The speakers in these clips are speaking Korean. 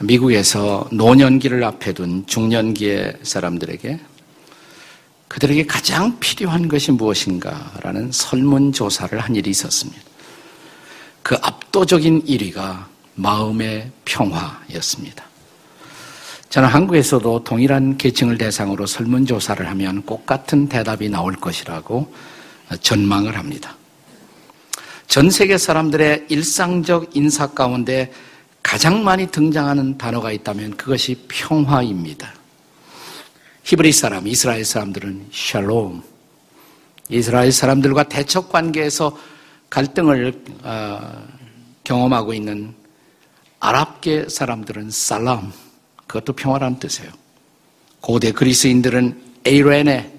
미국에서 노년기를 앞에 둔 중년기의 사람들에게 그들에게 가장 필요한 것이 무엇인가라는 설문조사를 한 일이 있었습니다. 그 압도적인 1위가 마음의 평화였습니다. 저는 한국에서도 동일한 계층을 대상으로 설문조사를 하면 꼭 같은 대답이 나올 것이라고 전망을 합니다. 전 세계 사람들의 일상적 인사 가운데 가장 많이 등장하는 단어가 있다면 그것이 평화입니다. 히브리 사람, 이스라엘 사람들은 샬롬. 이스라엘 사람들과 대척 관계에서 갈등을 어, 경험하고 있는 아랍계 사람들은 살람. 그것도 평화라는 뜻이에요. 고대 그리스인들은 에이레네.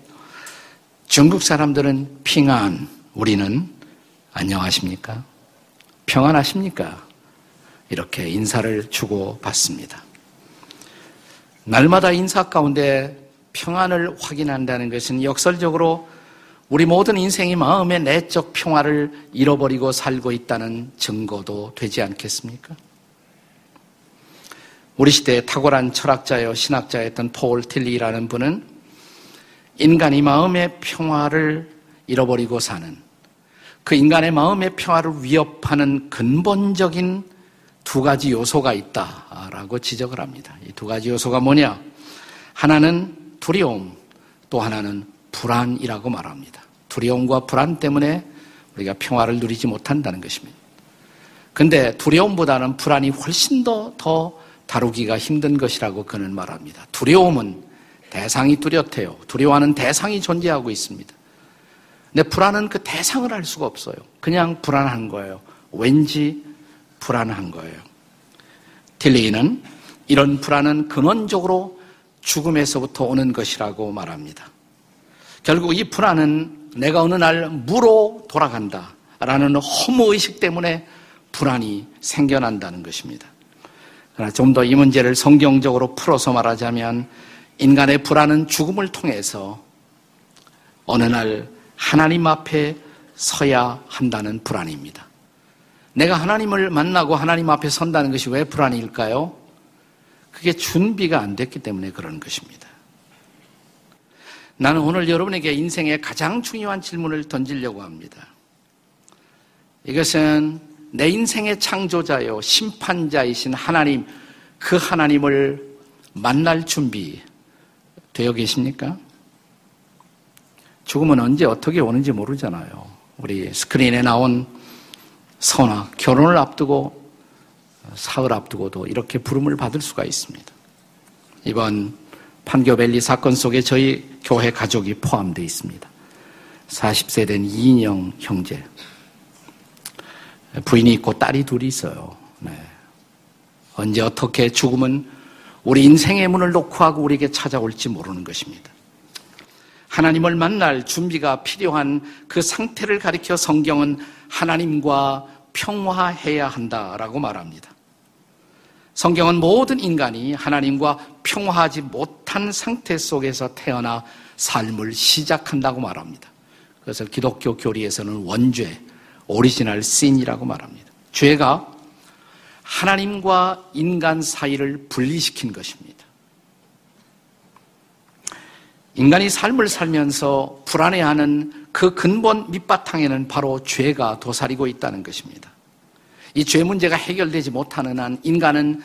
중국 사람들은 핑안. 우리는 안녕하십니까? 평안하십니까? 이렇게 인사를 주고 받습니다. 날마다 인사 가운데 평안을 확인한다는 것은 역설적으로 우리 모든 인생이 마음의 내적 평화를 잃어버리고 살고 있다는 증거도 되지 않겠습니까? 우리 시대의 탁월한 철학자여 신학자였던 폴 틸리라는 분은 인간이 마음의 평화를 잃어버리고 사는 그 인간의 마음의 평화를 위협하는 근본적인 두 가지 요소가 있다라고 지적을 합니다. 이 두 가지 요소가 뭐냐? 하나는 두려움, 또 하나는 불안이라고 말합니다. 두려움과 불안 때문에 우리가 평화를 누리지 못한다는 것입니다. 근데 두려움보다는 불안이 훨씬 더, 더 다루기가 힘든 것이라고 그는 말합니다. 두려움은 대상이 뚜렷해요. 두려워하는 대상이 존재하고 있습니다. 근데 불안은 그 대상을 알 수가 없어요. 그냥 불안한 거예요. 왠지 불안한 거예요. 틸리는 이런 불안은 근원적으로 죽음에서부터 오는 것이라고 말합니다. 결국 이 불안은 내가 어느 날 무로 돌아간다 라는 허무의식 때문에 불안이 생겨난다는 것입니다. 그러나 좀 더 이 문제를 성경적으로 풀어서 말하자면 인간의 불안은 죽음을 통해서 어느 날 하나님 앞에 서야 한다는 불안입니다. 내가 하나님을 만나고 하나님 앞에 선다는 것이 왜 불안일까요? 그게 준비가 안 됐기 때문에 그런 것입니다. 나는 오늘 여러분에게 인생의 가장 중요한 질문을 던지려고 합니다. 이것은 내 인생의 창조자요, 심판자이신 하나님, 그 하나님을 만날 준비 되어 계십니까? 죽음은 언제 어떻게 오는지 모르잖아요. 우리 스크린에 나온 선화, 결혼을 앞두고 사흘 앞두고도 이렇게 부름을 받을 수가 있습니다. 이번 판교밸리 사건 속에 저희 교회 가족이 포함되어 있습니다. 40세 된 이인영 형제. 부인이 있고 딸이 둘이 있어요. 네. 언제 어떻게 죽음은 우리 인생의 문을 놓고 하고 우리에게 찾아올지 모르는 것입니다. 하나님을 만날 준비가 필요한 그 상태를 가리켜 성경은 하나님과 평화해야 한다라고 말합니다. 성경은 모든 인간이 하나님과 평화하지 못한 상태 속에서 태어나 삶을 시작한다고 말합니다. 그래서 기독교 교리에서는 원죄, original sin이라고 말합니다. 죄가 하나님과 인간 사이를 분리시킨 것입니다. 인간이 삶을 살면서 불안해하는 그 근본 밑바탕에는 바로 죄가 도사리고 있다는 것입니다. 이 죄 문제가 해결되지 못하는 한 인간은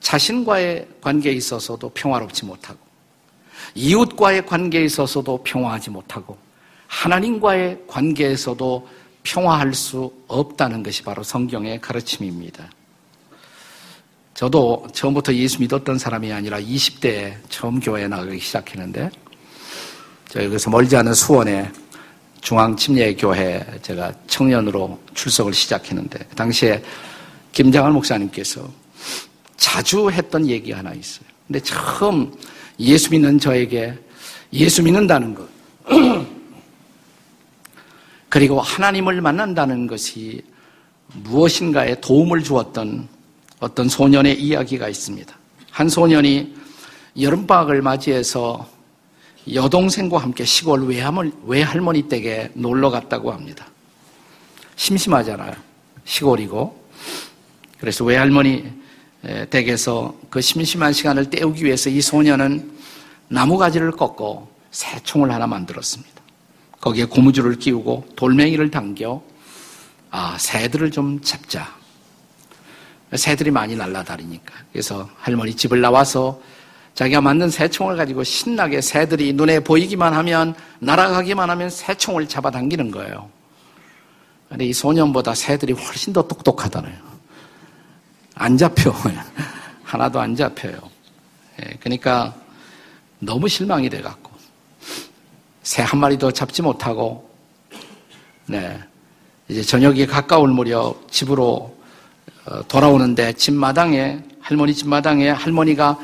자신과의 관계에 있어서도 평화롭지 못하고 이웃과의 관계에 있어서도 평화하지 못하고 하나님과의 관계에서도 평화할 수 없다는 것이 바로 성경의 가르침입니다. 저도 처음부터 예수 믿었던 사람이 아니라 20대에 처음 교회에 나가기 시작했는데 여기서 멀지 않은 수원에 중앙침례교회 제가 청년으로 출석을 시작했는데 그 당시에 김장할 목사님께서 자주 했던 얘기 하나 있어요. 근데 처음 예수 믿는 저에게 예수 믿는다는 것 그리고 하나님을 만난다는 것이 무엇인가에 도움을 주었던 어떤 소년의 이야기가 있습니다. 한 소년이 여름방학을 맞이해서 여동생과 함께 시골 외할머니, 외할머니 댁에 놀러 갔다고 합니다. 심심하잖아요. 시골이고. 그래서 외할머니 댁에서 그 심심한 시간을 때우기 위해서 이 소녀는 나무가지를 꺾고 새총을 하나 만들었습니다. 거기에 고무줄을 끼우고 돌멩이를 당겨 아 새들을 좀 잡자. 새들이 많이 날아다니니까. 그래서 할머니 집을 나와서 자기가 만든 새총을 가지고 신나게 새들이 눈에 보이기만 하면 날아가기만 하면 새총을 잡아당기는 거예요. 근데 이 소년보다 새들이 훨씬 더 똑똑하다네요. 안 잡혀. 하나도 안 잡혀요. 예, 그러니까 너무 실망이 돼갖고 새 한 마리도 잡지 못하고 네 이제 저녁이 가까울 무렵 집으로 어, 돌아오는데 집 마당에 할머니 집 마당에 할머니가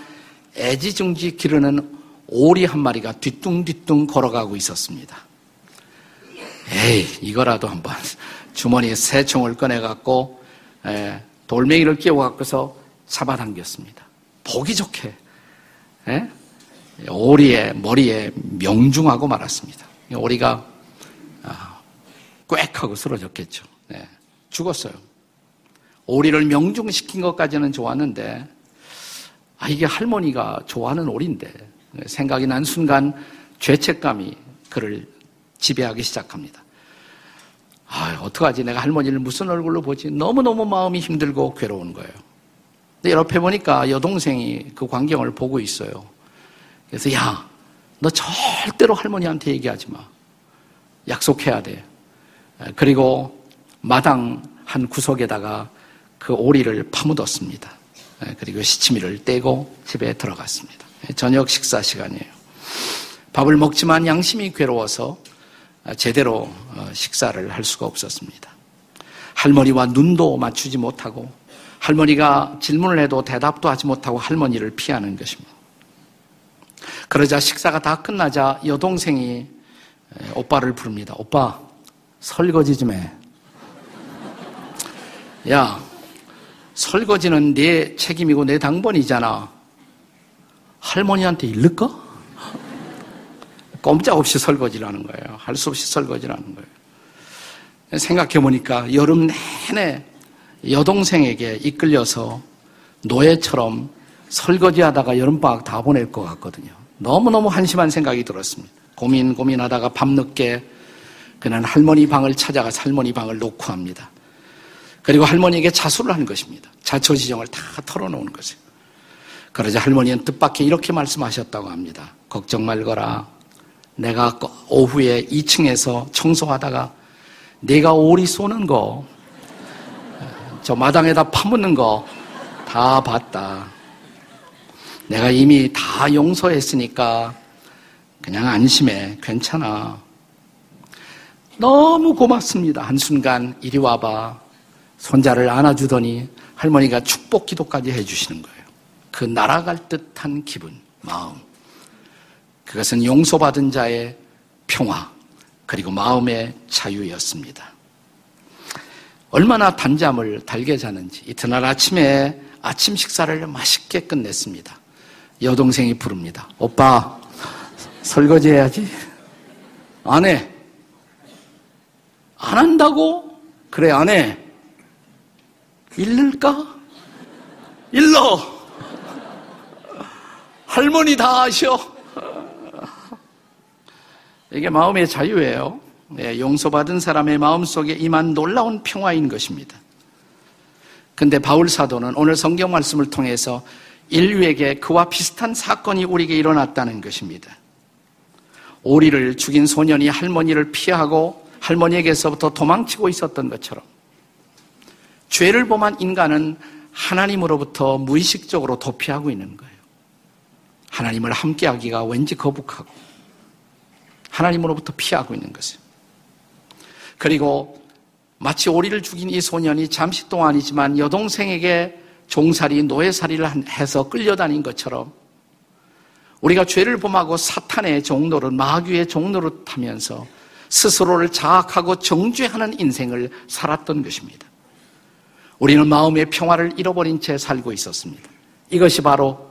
애지중지 기르는 오리 한 마리가 뒤뚱뒤뚱 걸어가고 있었습니다. 에이 이거라도 한번 주머니에 새 총을 꺼내갖고 돌멩이를 끼워갖고서 잡아당겼습니다. 보기 좋게 에? 오리의 머리에 명중하고 말았습니다. 오리가 아, 꽥 하고 쓰러졌겠죠. 네, 죽었어요. 오리를 명중시킨 것까지는 좋았는데 아 이게 할머니가 좋아하는 오리인데 생각이 난 순간 죄책감이 그를 지배하기 시작합니다. 아, 어떡하지? 내가 할머니를 무슨 얼굴로 보지? 너무너무 마음이 힘들고 괴로운 거예요. 근데 옆에 보니까 여동생이 그 광경을 보고 있어요. 그래서, 야, 너 절대로 할머니한테 얘기하지 마. 약속해야 돼. 그리고 마당 한 구석에다가 그 오리를 파묻었습니다. 그리고 시치미를 떼고 집에 들어갔습니다. 저녁 식사 시간이에요. 밥을 먹지만 양심이 괴로워서 제대로 어, 식사를 할 수가 없었습니다. 할머니와 눈도 맞추지 못하고 할머니가 질문을 해도 대답도 하지 못하고 할머니를 피하는 것입니다. 그러자 식사가 다 끝나자 여동생이 오빠를 부릅니다. 오빠, 설거지 좀 해. 야, 설거지는 내 책임이고 내 당번이잖아. 할머니한테 일를까? 꼼짝없이 설거지를 하는 거예요. 할 수 없이 설거지를 하는 거예요. 생각해 보니까 여름 내내 여동생에게 이끌려서 노예처럼 설거지 하다가 여름방학 다 보낼 것 같거든요. 너무너무 한심한 생각이 들었습니다. 고민, 고민하다가 밤늦게 그는 할머니 방을 찾아가 할머니 방을 놓고 합니다. 그리고 할머니에게 자수를 하는 것입니다. 자초지정을 다 털어놓는 거죠. 그러자 할머니는 뜻밖의 이렇게 말씀하셨다고 합니다. 걱정 말거라. 내가 오후에 2층에서 청소하다가 내가 오리 쏘는 거, 저 마당에다 파묻는 거 다 봤다. 내가 이미 다 용서했으니까 그냥 안심해. 괜찮아. 너무 고맙습니다. 한순간 이리 와봐. 손자를 안아주더니 할머니가 축복 기도까지 해주시는 거예요. 그 날아갈 듯한 기분, 마음. 그것은 용서받은 자의 평화, 그리고 마음의 자유였습니다. 얼마나 단잠을 달게 자는지 이튿날 아침에 아침 식사를 맛있게 끝냈습니다. 여동생이 부릅니다. 오빠, 설거지 해야지. 안 해. 안 한다고? 그래, 안 해. 일를까? 일러! 할머니 다 아셔. 이게 마음의 자유예요. 네, 용서받은 사람의 마음 속에 임한 놀라운 평화인 것입니다. 근데 바울 사도는 오늘 성경 말씀을 통해서 인류에게 그와 비슷한 사건이 우리에게 일어났다는 것입니다. 오리를 죽인 소년이 할머니를 피하고 할머니에게서부터 도망치고 있었던 것처럼 죄를 범한 인간은 하나님으로부터 무의식적으로 도피하고 있는 거예요. 하나님을 함께하기가 왠지 거북하고 하나님으로부터 피하고 있는 것이에요. 그리고 마치 오리를 죽인 이 소년이 잠시 동안이지만 여동생에게 종살이 노예살이를 해서 끌려다닌 것처럼 우리가 죄를 범하고 사탄의 종로를 마귀의 종로를 타면서 스스로를 자학하고 정죄하는 인생을 살았던 것입니다. 우리는 마음의 평화를 잃어버린 채 살고 있었습니다. 이것이 바로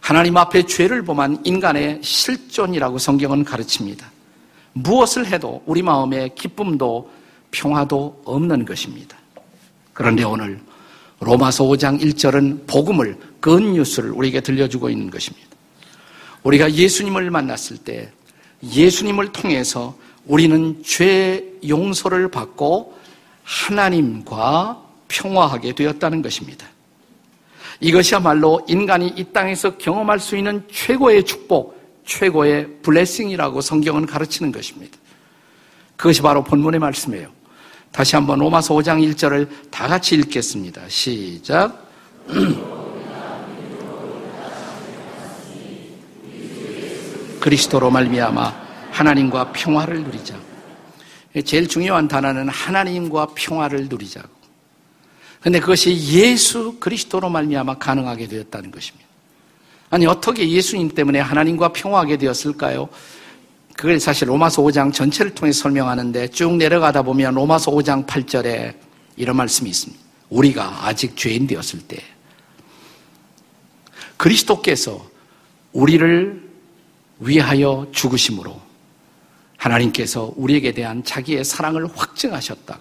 하나님 앞에 죄를 범한 인간의 실존이라고 성경은 가르칩니다. 무엇을 해도 우리 마음에 기쁨도 평화도 없는 것입니다. 그런데 오늘 로마서 5장 1절은 복음을, 그 뉴스를 우리에게 들려주고 있는 것입니다. 우리가 예수님을 만났을 때 예수님을 통해서 우리는 죄 용서를 받고 하나님과 평화하게 되었다는 것입니다. 이것이야말로 인간이 이 땅에서 경험할 수 있는 최고의 축복, 최고의 블레싱이라고 성경은 가르치는 것입니다. 그것이 바로 본문의 말씀이에요. 다시 한번 로마서 5장 1절을 다 같이 읽겠습니다. 시작. 그리스도로 말미암아 하나님과 평화를 누리자. 제일 중요한 단어는 하나님과 평화를 누리자고. 근데 그것이 예수 그리스도로 말미암아 가능하게 되었다는 것입니다. 아니 어떻게 예수님 때문에 하나님과 평화하게 되었을까요? 그걸 사실 로마서 5장 전체를 통해 설명하는데 쭉 내려가다 보면 로마서 5장 8절에 이런 말씀이 있습니다. 우리가 아직 죄인 되었을 때 그리스도께서 우리를 위하여 죽으심으로 하나님께서 우리에게 대한 자기의 사랑을 확증하셨다.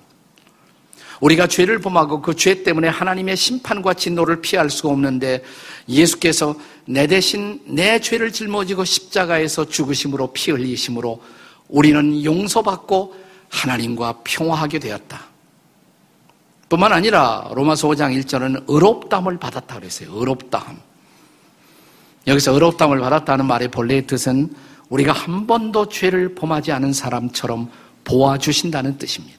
우리가 죄를 범하고 그 죄 때문에 하나님의 심판과 진노를 피할 수가 없는데 예수께서 내 대신 내 죄를 짊어지고 십자가에서 죽으심으로 피 흘리심으로 우리는 용서받고 하나님과 평화하게 되었다. 뿐만 아니라 로마서 5장 1절은 의롭담을 받았다 그랬어요. 의롭담. 여기서 의롭담을 받았다는 말의 본래의 뜻은 우리가 한 번도 죄를 범하지 않은 사람처럼 보아주신다는 뜻입니다.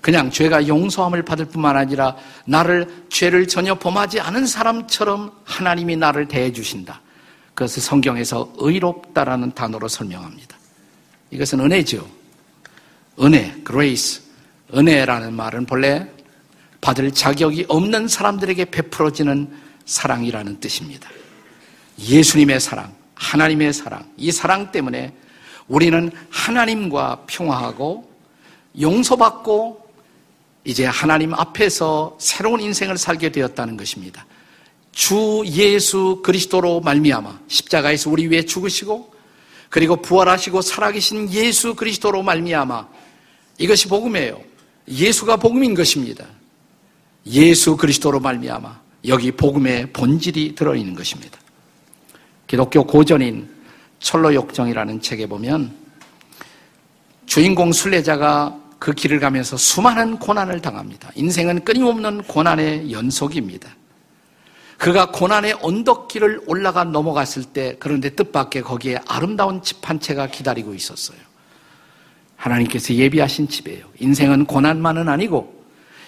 그냥 죄가 용서함을 받을 뿐만 아니라 나를 죄를 전혀 범하지 않은 사람처럼 하나님이 나를 대해 주신다. 그것을 성경에서 의롭다라는 단어로 설명합니다. 이것은 은혜죠. 은혜, grace. 은혜라는 말은 본래 받을 자격이 없는 사람들에게 베풀어지는 사랑이라는 뜻입니다. 예수님의 사랑, 하나님의 사랑, 이 사랑 때문에 우리는 하나님과 평화하고 용서받고 이제 하나님 앞에서 새로운 인생을 살게 되었다는 것입니다. 주 예수 그리스도로 말미암아 십자가에서 우리 위해 죽으시고 그리고 부활하시고 살아계신 예수 그리스도로 말미암아 이것이 복음이에요. 예수가 복음인 것입니다. 예수 그리스도로 말미암아 여기 복음의 본질이 들어 있는 것입니다. 기독교 고전인 철로욕정이라는 책에 보면 주인공 순례자가 그 길을 가면서 수많은 고난을 당합니다. 인생은 끊임없는 고난의 연속입니다. 그가 고난의 언덕길을 올라가 넘어갔을 때 그런데 뜻밖의 거기에 아름다운 집 한 채가 기다리고 있었어요. 하나님께서 예비하신 집이에요. 인생은 고난만은 아니고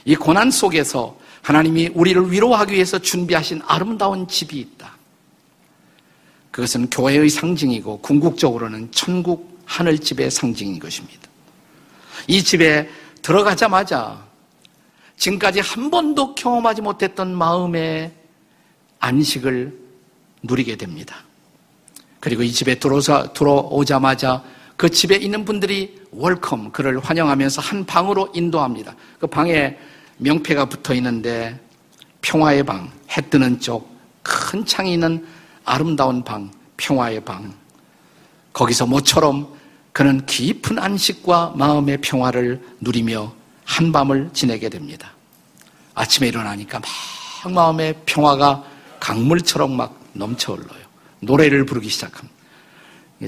이 고난 속에서 하나님이 우리를 위로하기 위해서 준비하신 아름다운 집이 있다. 그것은 교회의 상징이고 궁극적으로는 천국 하늘집의 상징인 것입니다. 이 집에 들어가자마자 지금까지 한 번도 경험하지 못했던 마음의 안식을 누리게 됩니다. 그리고 이 집에 들어오자, 들어오자마자 그 집에 있는 분들이 월컴, 그를 환영하면서 한 방으로 인도합니다. 그 방에 명패가 붙어 있는데 평화의 방, 해 뜨는 쪽, 큰 창이 있는 아름다운 방, 평화의 방. 거기서 모처럼 그는 깊은 안식과 마음의 평화를 누리며 한밤을 지내게 됩니다. 아침에 일어나니까 막 마음의 평화가 강물처럼 막 넘쳐 흘러요. 노래를 부르기 시작합니다.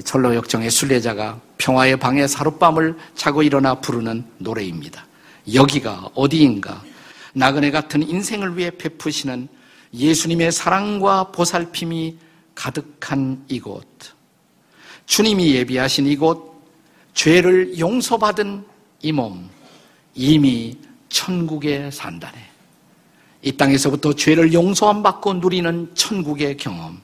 철로 역정의 순례자가 평화의 방에 사룻밤을 자고 일어나 부르는 노래입니다. 여기가 어디인가? 나그네 같은 인생을 위해 베푸시는 예수님의 사랑과 보살핌이 가득한 이곳, 주님이 예비하신 이곳, 죄를 용서받은 이 몸, 이미 천국에 산다네. 이 땅에서부터 죄를 용서함 받고 누리는 천국의 경험.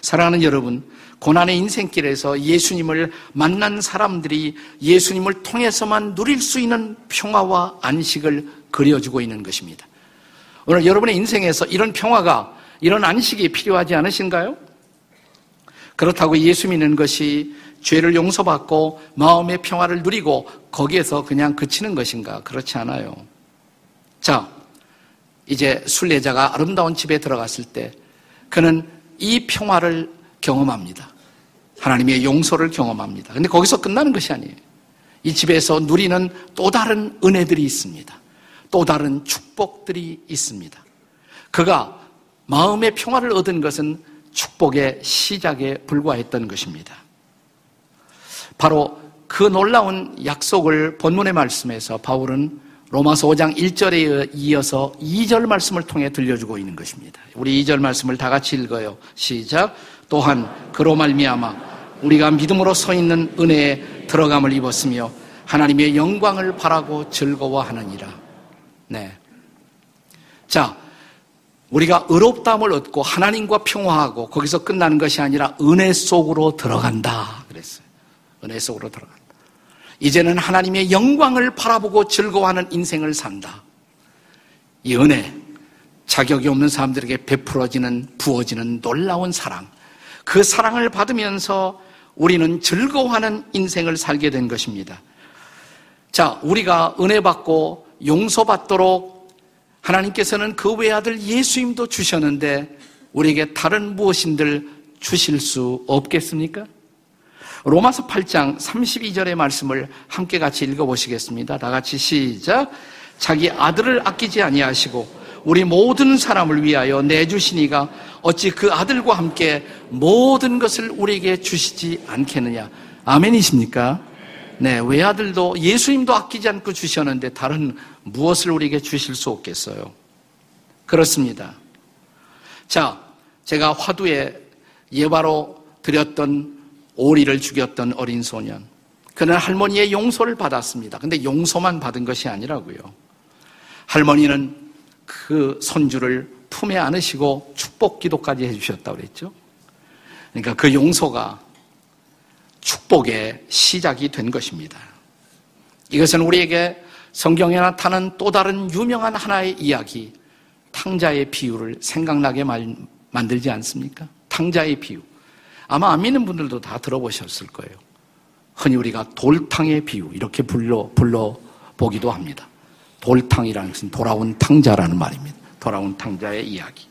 사랑하는 여러분, 고난의 인생길에서 예수님을 만난 사람들이 예수님을 통해서만 누릴 수 있는 평화와 안식을 그려주고 있는 것입니다. 오늘 여러분의 인생에서 이런 평화가 이런 안식이 필요하지 않으신가요? 그렇다고 예수 믿는 것이 죄를 용서받고 마음의 평화를 누리고 거기에서 그냥 그치는 것인가? 그렇지 않아요. 자, 이제 순례자가 아름다운 집에 들어갔을 때 그는 이 평화를 경험합니다. 하나님의 용서를 경험합니다. 근데 거기서 끝나는 것이 아니에요. 이 집에서 누리는 또 다른 은혜들이 있습니다. 또 다른 축복들이 있습니다. 그가 마음의 평화를 얻은 것은 축복의 시작에 불과했던 것입니다. 바로 그 놀라운 약속을 본문의 말씀에서 바울은 로마서 5장 1절에 이어서 2절 말씀을 통해 들려주고 있는 것입니다. 우리 2절 말씀을 다 같이 읽어요. 시작. 또한 그로 말미암아 우리가 믿음으로 서 있는 은혜에 들어감을 입었으며 하나님의 영광을 바라고 즐거워하느니라. 네. 자, 우리가 의롭다함을 얻고 하나님과 평화하고 거기서 끝나는 것이 아니라 은혜 속으로 들어간다. 그랬어요. 은혜 속으로 들어간다. 이제는 하나님의 영광을 바라보고 즐거워하는 인생을 산다. 이 은혜, 자격이 없는 사람들에게 베풀어지는, 부어지는 놀라운 사랑. 그 사랑을 받으면서 우리는 즐거워하는 인생을 살게 된 것입니다. 자, 우리가 은혜 받고 용서받도록 하나님께서는 그 외아들 예수님도 주셨는데 우리에게 다른 무엇인들 주실 수 없겠습니까? 로마서 8장 32절의 말씀을 함께 같이 읽어보시겠습니다. 다 같이 시작. 자기 아들을 아끼지 아니하시고 우리 모든 사람을 위하여 내주시니가 어찌 그 아들과 함께 모든 것을 우리에게 주시지 않겠느냐. 아멘이십니까? 네, 외아들도 예수님도 아끼지 않고 주셨는데 다른 무엇을 우리에게 주실 수 없겠어요? 그렇습니다. 자, 제가 화두에 예바로 드렸던 오리를 죽였던 어린 소년. 그는 할머니의 용서를 받았습니다. 근데 용서만 받은 것이 아니라고요. 할머니는 그 손주를 품에 안으시고 축복 기도까지 해주셨다고 그랬죠. 그러니까 그 용서가 축복의 시작이 된 것입니다. 이것은 우리에게 성경에 나타난 또 다른 유명한 하나의 이야기, 탕자의 비유를 생각나게 만들지 않습니까? 탕자의 비유. 아마 안 믿는 분들도 다 들어보셨을 거예요. 흔히 우리가 돌탕의 비유, 이렇게 불러, 불러 보기도 합니다. 돌탕이라는 것은 돌아온 탕자라는 말입니다. 돌아온 탕자의 이야기.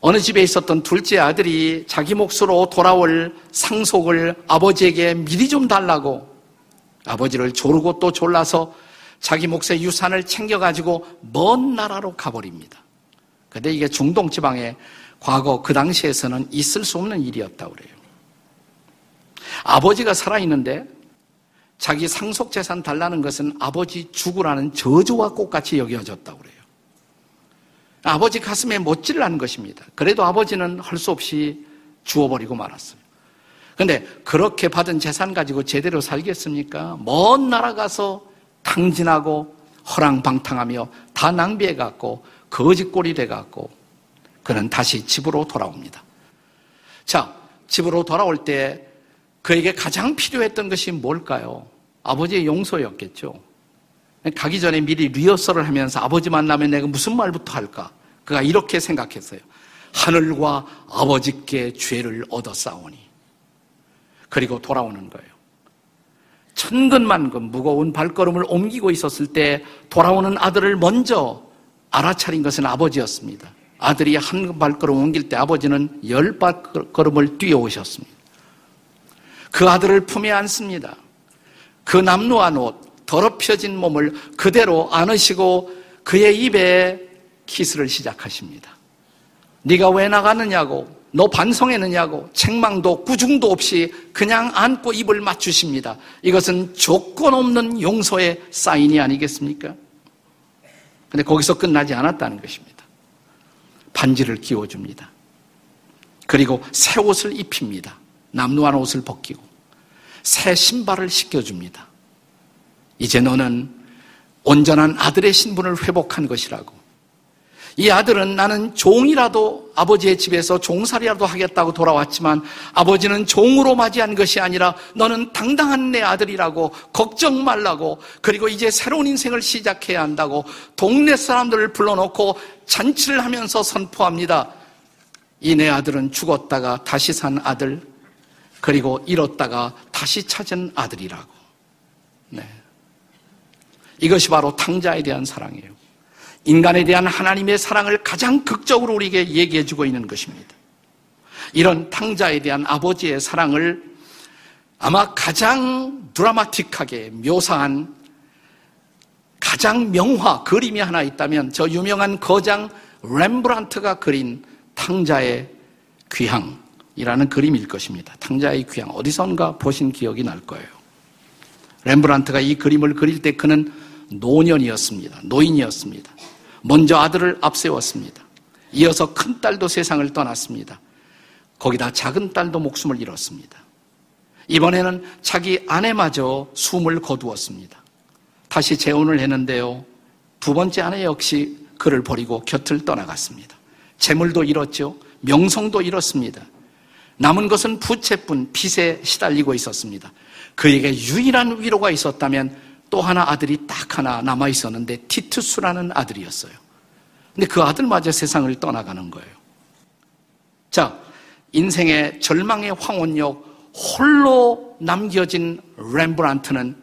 어느 집에 있었던 둘째 아들이 자기 몫으로 돌아올 상속을 아버지에게 미리 좀 달라고 아버지를 조르고 또 졸라서 자기 몫의 유산을 챙겨가지고 먼 나라로 가버립니다. 근데 이게 중동 지방에 과거 그 당시에서는 있을 수 없는 일이었다고 그래요. 아버지가 살아있는데 자기 상속 재산 달라는 것은 아버지 죽으라는 저주와 꽃같이 여겨졌다고 그래요. 아버지 가슴에 못질을 한 것입니다. 그래도 아버지는 할 수 없이 주워버리고 말았어요. 근데 그렇게 받은 재산 가지고 제대로 살겠습니까? 먼 나라 가서 탕진하고 허랑방탕하며 다 낭비해갖고 거짓골이 돼갖고 그는 다시 집으로 돌아옵니다. 자, 집으로 돌아올 때 그에게 가장 필요했던 것이 뭘까요? 아버지의 용서였겠죠. 가기 전에 미리 리허설을 하면서 아버지 만나면 내가 무슨 말부터 할까? 그가 이렇게 생각했어요. 하늘과 아버지께 죄를 얻어 싸우니. 그리고 돌아오는 거예요. 천근만근 무거운 발걸음을 옮기고 있었을 때 돌아오는 아들을 먼저 알아차린 것은 아버지였습니다. 아들이 한 발걸음 옮길 때 아버지는 열 발걸음을 뛰어오셨습니다. 그 아들을 품에 안습니다. 그 남루한 옷, 더럽혀진 몸을 그대로 안으시고 그의 입에 키스를 시작하십니다. 네가 왜 나갔느냐고, 너 반성했느냐고, 책망도 꾸중도 없이 그냥 안고 입을 맞추십니다. 이것은 조건 없는 용서의 사인이 아니겠습니까? 근데 거기서 끝나지 않았다는 것입니다. 반지를 끼워줍니다. 그리고 새 옷을 입힙니다. 남루한 옷을 벗기고 새 신발을 씻겨줍니다. 이제 너는 온전한 아들의 신분을 회복한 것이라고. 이 아들은 나는 종이라도 아버지의 집에서 종살이라도 하겠다고 돌아왔지만 아버지는 종으로 맞이한 것이 아니라 너는 당당한 내 아들이라고 걱정 말라고 그리고 이제 새로운 인생을 시작해야 한다고 동네 사람들을 불러놓고 잔치를 하면서 선포합니다. 이 내 아들은 죽었다가 다시 산 아들 그리고 잃었다가 다시 찾은 아들이라고. 네. 이것이 바로 탕자에 대한 사랑이에요. 인간에 대한 하나님의 사랑을 가장 극적으로 우리에게 얘기해 주고 있는 것입니다. 이런 탕자에 대한 아버지의 사랑을 아마 가장 드라마틱하게 묘사한 가장 명화 그림이 하나 있다면 저 유명한 거장 렘브란트가 그린 탕자의 귀향이라는 그림일 것입니다. 탕자의 귀향 어디선가 보신 기억이 날 거예요. 렘브란트가 이 그림을 그릴 때 그는 노년이었습니다. 노인이었습니다. 먼저 아들을 앞세웠습니다. 이어서 큰 딸도 세상을 떠났습니다. 거기다 작은 딸도 목숨을 잃었습니다. 이번에는 자기 아내마저 숨을 거두었습니다. 다시 재혼을 했는데요. 두 번째 아내 역시 그를 버리고 곁을 떠나갔습니다. 재물도 잃었죠. 명성도 잃었습니다. 남은 것은 부채뿐 빚에 시달리고 있었습니다. 그에게 유일한 위로가 있었다면 또 하나 아들이 딱 하나 남아 있었는데 티투스라는 아들이었어요. 근데 그 아들마저 세상을 떠나가는 거예요. 자, 인생의 절망의 황혼역 홀로 남겨진 렘브란트는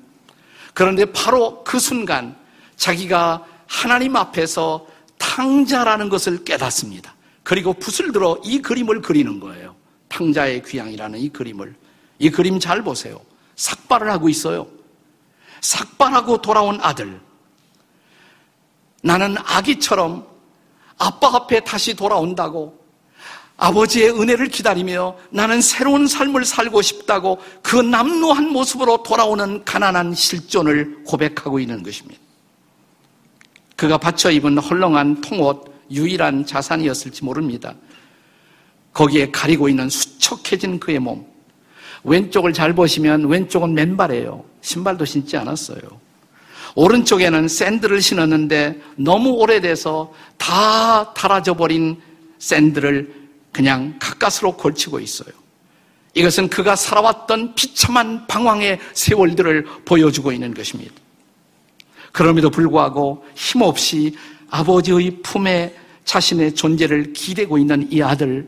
그런데 바로 그 순간 자기가 하나님 앞에서 탕자라는 것을 깨닫습니다. 그리고 붓을 들어 이 그림을 그리는 거예요. 탕자의 귀향이라는 이 그림을. 이 그림 잘 보세요. 삭발을 하고 있어요. 삭발하고 돌아온 아들. 나는 아기처럼 아빠 앞에 다시 돌아온다고 아버지의 은혜를 기다리며 나는 새로운 삶을 살고 싶다고 그 남루한 모습으로 돌아오는 가난한 실존을 고백하고 있는 것입니다. 그가 받쳐 입은 헐렁한 통옷 유일한 자산이었을지 모릅니다. 거기에 가리고 있는 수척해진 그의 몸. 왼쪽을 잘 보시면 왼쪽은 맨발이에요. 신발도 신지 않았어요. 오른쪽에는 샌들을 신었는데 너무 오래돼서 다 닳아져 버린 샌들을 그냥 가까스로 걸치고 있어요. 이것은 그가 살아왔던 비참한 방황의 세월들을 보여주고 있는 것입니다. 그럼에도 불구하고 힘없이 아버지의 품에 자신의 존재를 기대고 있는 이 아들.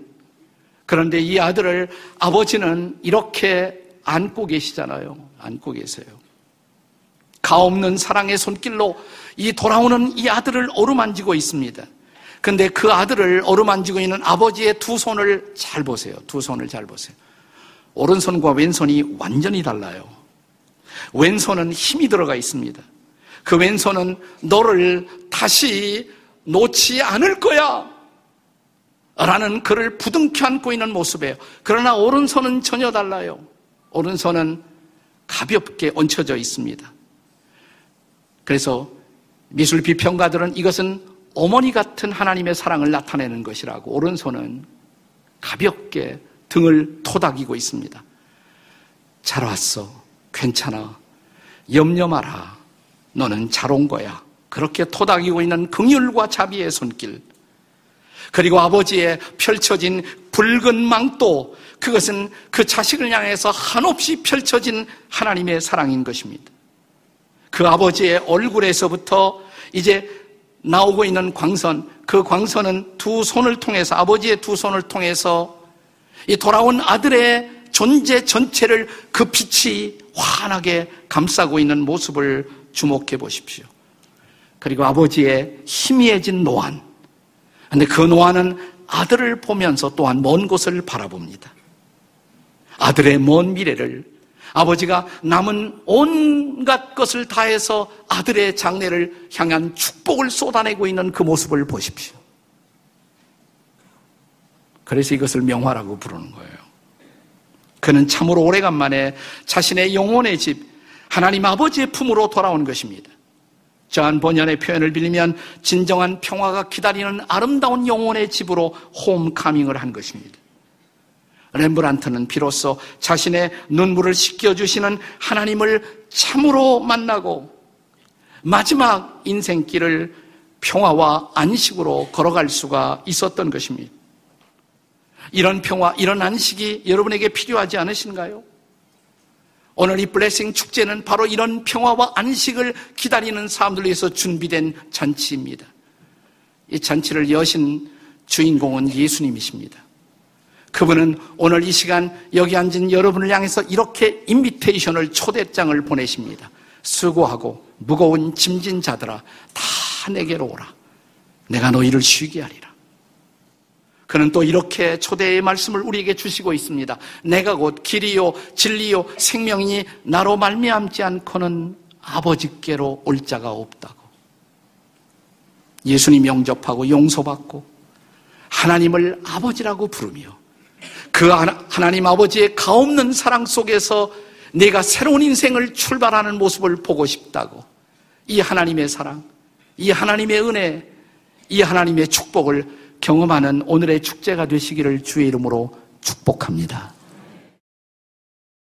그런데 이 아들을 아버지는 이렇게 안고 계시잖아요. 안고 계세요. 가없는 사랑의 손길로 이 돌아오는 이 아들을 어루만지고 있습니다. 근데 그 아들을 어루만지고 있는 아버지의 두 손을 잘 보세요. 두 손을 잘 보세요. 오른손과 왼손이 완전히 달라요. 왼손은 힘이 들어가 있습니다. 그 왼손은 너를 다시 놓지 않을 거야. 라는 그를 부둥켜 안고 있는 모습이에요. 그러나 오른손은 전혀 달라요. 오른손은 가볍게 얹혀져 있습니다. 그래서 미술 비평가들은 이것은 어머니 같은 하나님의 사랑을 나타내는 것이라고 오른손은 가볍게 등을 토닥이고 있습니다. 잘 왔어. 괜찮아. 염려 마라. 너는 잘 온 거야. 그렇게 토닥이고 있는 긍휼과 자비의 손길. 그리고 아버지의 펼쳐진 붉은 망토. 그것은 그 자식을 향해서 한없이 펼쳐진 하나님의 사랑인 것입니다. 그 아버지의 얼굴에서부터 이제 나오고 있는 광선, 그 광선은 두 손을 통해서, 아버지의 두 손을 통해서 이 돌아온 아들의 존재 전체를 그 빛이 환하게 감싸고 있는 모습을 주목해 보십시오. 그리고 아버지의 희미해진 노안. 근데 그 노안은 아들을 보면서 또한 먼 곳을 바라봅니다. 아들의 먼 미래를 아버지가 남은 온갖 것을 다해서 아들의 장례를 향한 축복을 쏟아내고 있는 그 모습을 보십시오. 그래서 이것을 명화라고 부르는 거예요. 그는 참으로 오래간만에 자신의 영혼의 집, 하나님 아버지의 품으로 돌아온 것입니다. 저한 본연의 표현을 빌리면 진정한 평화가 기다리는 아름다운 영혼의 집으로 홈카밍을 한 것입니다. 렘브란트는 비로소 자신의 눈물을 씻겨주시는 하나님을 참으로 만나고 마지막 인생길을 평화와 안식으로 걸어갈 수가 있었던 것입니다. 이런 평화, 이런 안식이 여러분에게 필요하지 않으신가요? 오늘 이 블레싱 축제는 바로 이런 평화와 안식을 기다리는 사람들 위해서 준비된 잔치입니다. 이 잔치를 여신 주인공은 예수님이십니다. 그분은 오늘 이 시간 여기 앉은 여러분을 향해서 이렇게 인비테이션을 초대장을 보내십니다. 수고하고 무거운 짐진 자들아 다 내게로 오라. 내가 너희를 쉬게 하리라. 그는 또 이렇게 초대의 말씀을 우리에게 주시고 있습니다. 내가 곧 길이요 진리요 생명이니 나로 말미암지 않고는 아버지께로 올 자가 없다고. 예수님 영접하고 용서받고 하나님을 아버지라고 부르며 그 하나님 아버지의 가없는 사랑 속에서 내가 새로운 인생을 출발하는 모습을 보고 싶다고 이 하나님의 사랑, 이 하나님의 은혜, 이 하나님의 축복을 경험하는 오늘의 축제가 되시기를 주의 이름으로 축복합니다.